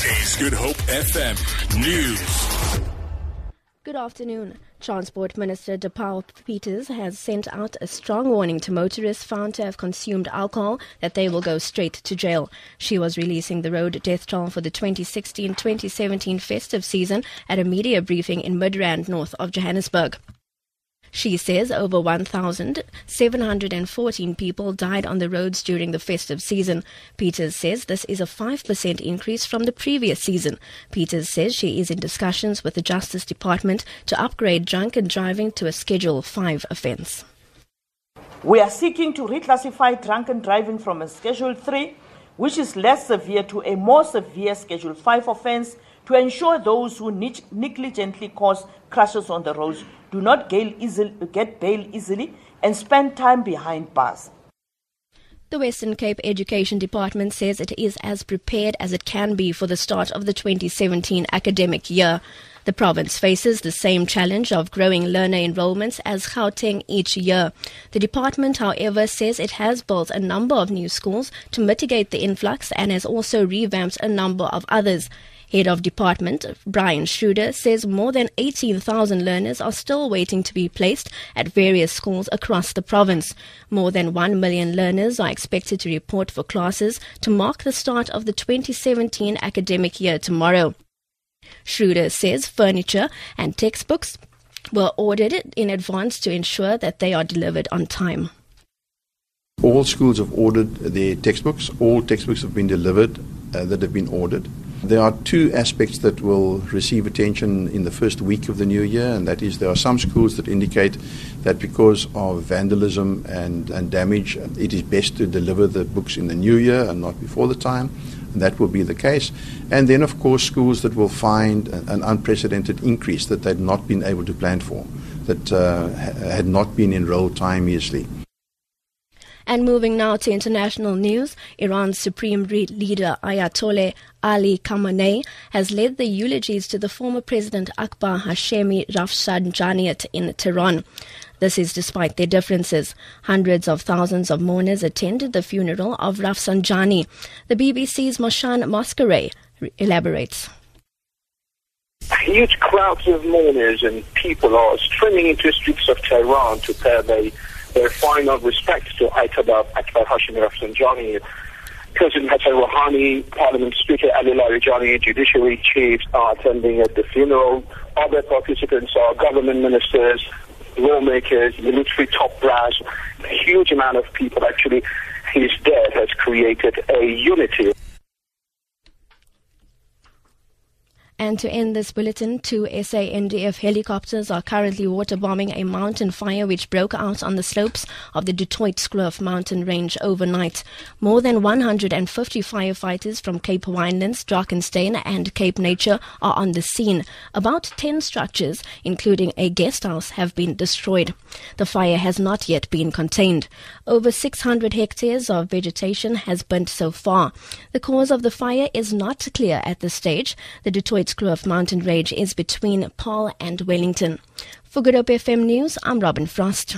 Good Hope FM News. Good afternoon. Transport Minister Dipuo Peters has sent out a strong warning to motorists found to have consumed alcohol that they will go straight to jail. She was releasing the road death toll for the 2016-2017 festive season at a media briefing in Midrand, north of Johannesburg. She says over 1,714 people died on the roads during the festive season. Peters says this is a 5% increase from the previous season. Peters says she is in discussions with the Justice Department to upgrade drunken driving to a Schedule 5 offence. We are seeking to reclassify drunken driving from a Schedule 3, which is less severe, to a more severe Schedule 5 offence to ensure those who negligently cause crashes on the roads do not get bail easily and spend time behind bars. The Western Cape Education Department says it is as prepared as it can be for the start of the 2017 academic year. The province faces the same challenge of growing learner enrollments as Gauteng each year. The department, however, says it has built a number of new schools to mitigate the influx and has also revamped a number of others. Head of Department Brian Schroeder says more than 18,000 learners are still waiting to be placed at various schools across the province. More than 1 million learners are expected to report for classes to mark the start of the 2017 academic year tomorrow. Schroeder says furniture and textbooks were ordered in advance to ensure that they are delivered on time. All schools have ordered their textbooks. All textbooks have been delivered uh, that have been ordered. There are two aspects that will receive attention in the first week of the new year, and that is there are some schools that indicate that because of vandalism and, and damage, it is best to deliver the books in the new year and not before the time. And that will be the case. And then, of course, schools that will find an unprecedented increase that they'd not been able to plan for, that uh, had not been enrolled timeously. And moving now to international news, Iran's supreme leader Ayatollah Ali Khamenei has led the eulogies to the former President Akbar Hashemi Rafsanjani in Tehran. This is despite their differences. Hundreds of thousands of mourners attended the funeral of Rafsanjani. The BBC's Moshan Mosqueray elaborates. Huge crowds of mourners and people are streaming into streets of Tehran to pay their their final respect to Ayatollah Akbar Hashemi Rafsanjani. President Hassan Rouhani, Parliament Speaker Ali Larijani, Judiciary chiefs are attending at the funeral. Other participants are government ministers, lawmakers, military top brass. A huge amount of people actually. His death has created a unity. And to end this bulletin, two SANDF helicopters are currently water bombing a mountain fire which broke out on the slopes of the Du Toitskloof mountain range overnight. More than 150 firefighters from Cape Winelands, Drakenstein, and Cape Nature are on the scene. About 10 structures, including a guest house, have been destroyed. The fire has not yet been contained. Over 600 hectares of vegetation has burnt so far. The cause of the fire is not clear at this stage. The Du of mountain range is between Paarl and Wellington. For Good Hope FM News, I'm Robin Frost.